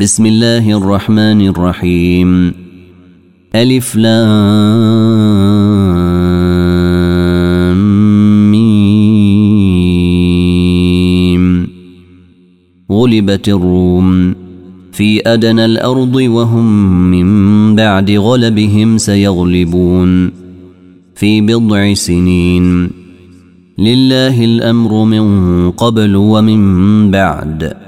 بسم الله الرحمن الرحيم. ألف لام ميم. غلبت الروم. في أدنى الأرض وهم من بعد غلبهم سيغلبون. في بضع سنين. لله الأمر من قبل ومن بعد.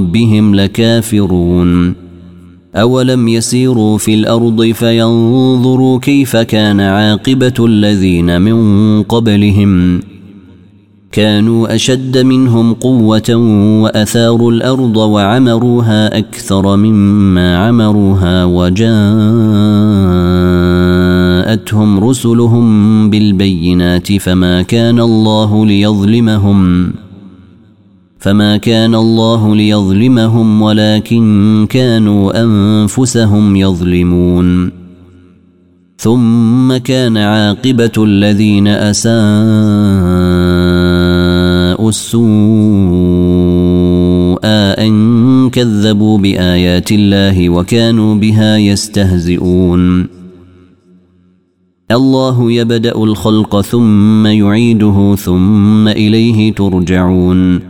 ربهم لكافرون أولم يسيروا في الأرض فينظروا كيف كان عاقبة الذين من قبلهم كانوا أشد منهم قوة وأثاروا الأرض وعمروها أكثر مما عمروها وجاءتهم رسلهم بالبينات فما كان الله ليظلمهم فما كان الله ليظلمهم ولكن كانوا أنفسهم يظلمون. ثم كان عاقبة الذين أساءوا السوء أن كذبوا بآيات الله وكانوا بها يستهزئون. الله يبدأ الخلق ثم يعيده ثم إليه ترجعون.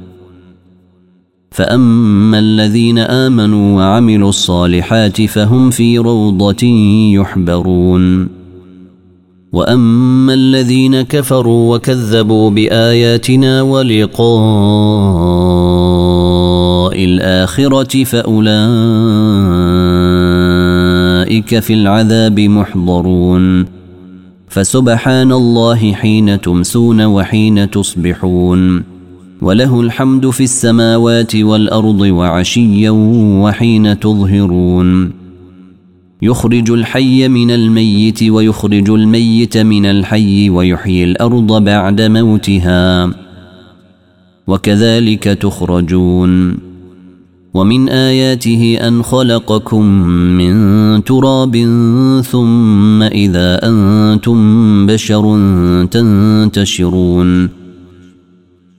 فاما الذين امنوا وعملوا الصالحات فهم في روضه يحبرون واما الذين كفروا وكذبوا باياتنا ولقاء الاخره فاولئك في العذاب محضرون فسبحان الله حين تمسون وحين تصبحون وله الحمد في السماوات والأرض وعشيا وحين تظهرون. يخرج الحي من الميت ويخرج الميت من الحي ويحيي الأرض بعد موتها. وكذلك تخرجون. ومن آياته أن خلقكم من تراب ثم إذا أنتم بشر تنتشرون.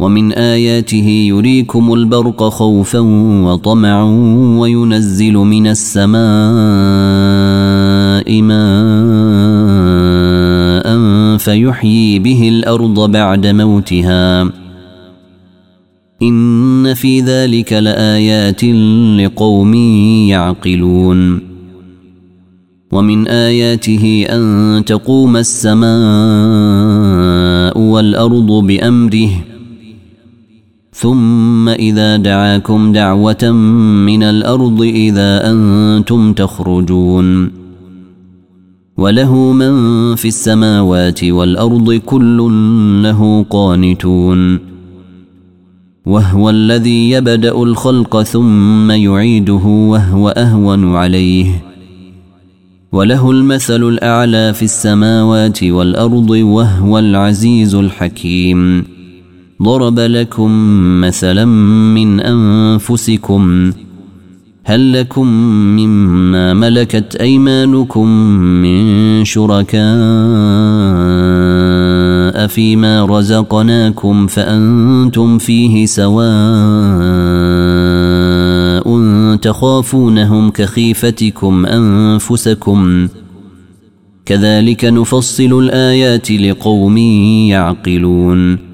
ومن آياته يريكم البرق خوفا وطمعا وينزل من السماء ماء فيحيي به الأرض بعد موتها. إن في ذلك لآيات لقوم يعقلون. ومن آياته أن تقوم السماء والأرض بأمره ثم إذا دعاكم دعوة من الأرض إذا أنتم تخرجون. وله من في السماوات والأرض كل له قانتون. وهو الذي يبدأ الخلق ثم يعيده وهو أهون عليه. وله المثل الأعلى في السماوات والأرض وهو العزيز الحكيم. ضرب لكم مثلا من أنفسكم هل لكم مما ملكت أيمانكم من شركاء فيما رزقناكم فأنتم فيه سواء تخافونهم كخيفتكم أنفسكم كذلك نفصل الآيات لقوم يعقلون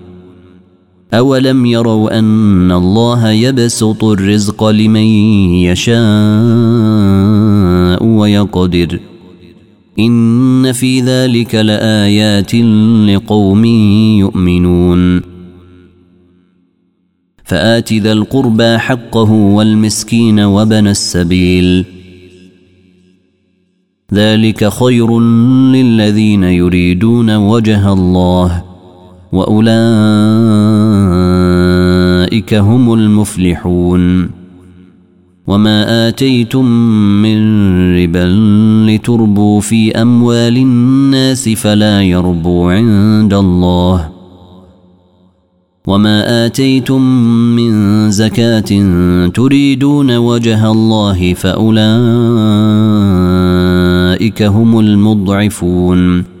أولم يروا أن الله يبسط الرزق لمن يشاء ويقدر إن في ذلك لآيات لقوم يؤمنون فآت ذا القربى حقه والمسكين وبن السبيل ذلك خير للذين يريدون وجه الله وأولئك هم المفلحون. وما آتيتم من ربا لتربوا في أموال الناس فلا يربو عند الله. وما آتيتم من زكاة تريدون وجه الله فأولئك هم المضعفون.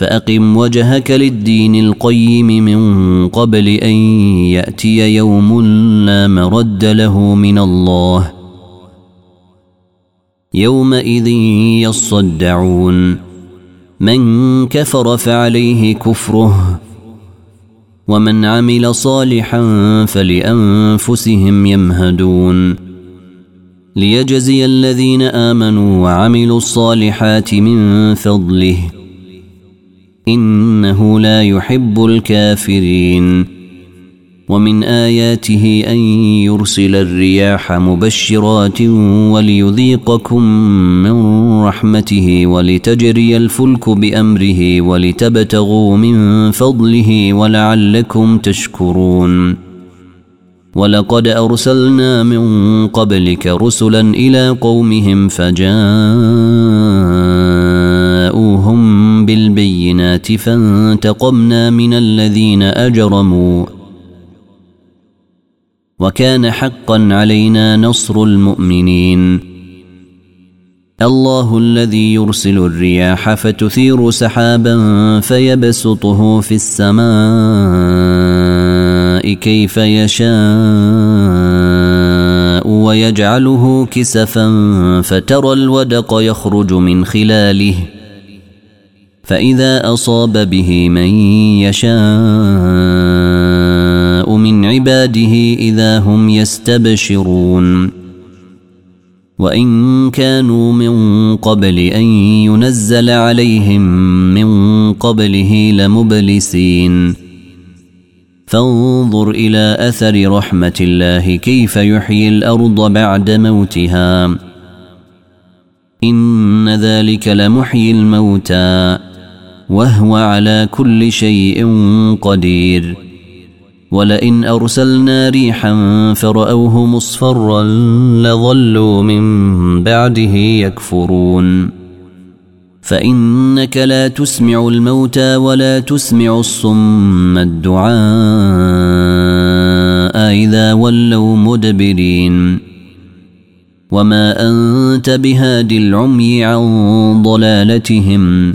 فأقم وجهك للدين القيم من قبل أن يأتي يوم لا مرد له من الله. يومئذ يصدعون. من كفر فعليه كفره. ومن عمل صالحا فلأنفسهم يمهدون. ليجزي الذين آمنوا وعملوا الصالحات من فضله. إنه لا يحب الكافرين. ومن آياته أن يرسل الرياح مبشرات وليذيقكم من رحمته ولتجري الفلك بأمره ولتبتغوا من فضله ولعلكم تشكرون. ولقد أرسلنا من قبلك رسلا إلى قومهم فجاءوهم بالبينات فانتقمنا من الذين أجرموا. وكان حقا علينا نصر المؤمنين. الله الذي يرسل الرياح فتثير سحابا فيبسطه في السماء كيف يشاء ويجعله كسفا فترى الودق يخرج من خلاله. فإذا أصاب به من يشاء من عباده إذا هم يستبشرون. وإن كانوا من قبل أن ينزل عليهم من قبله لمبلسين. فانظر إلى أثر رحمة الله كيف يحيي الأرض بعد موتها. إن ذلك لمحيي الموتى. وهو على كل شيء قدير. ولئن أرسلنا ريحا فرأوه مصفرا لظلوا من بعده يكفرون. فإنك لا تسمع الموتى ولا تسمع الصم الدعاء إذا ولوا مدبرين. وما أنت بهاد العمي عن ضلالتهم.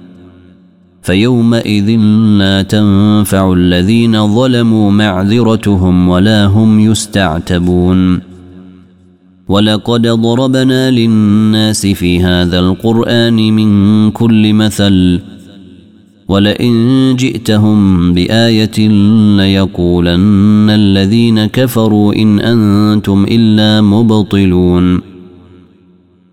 فيومئذ لا تنفع الذين ظلموا معذرتهم ولا هم يستعتبون. ولقد ضربنا للناس في هذا القرآن من كل مثل ولئن جئتهم بآية ليقولن الذين كفروا إن أنتم إلا مبطلون.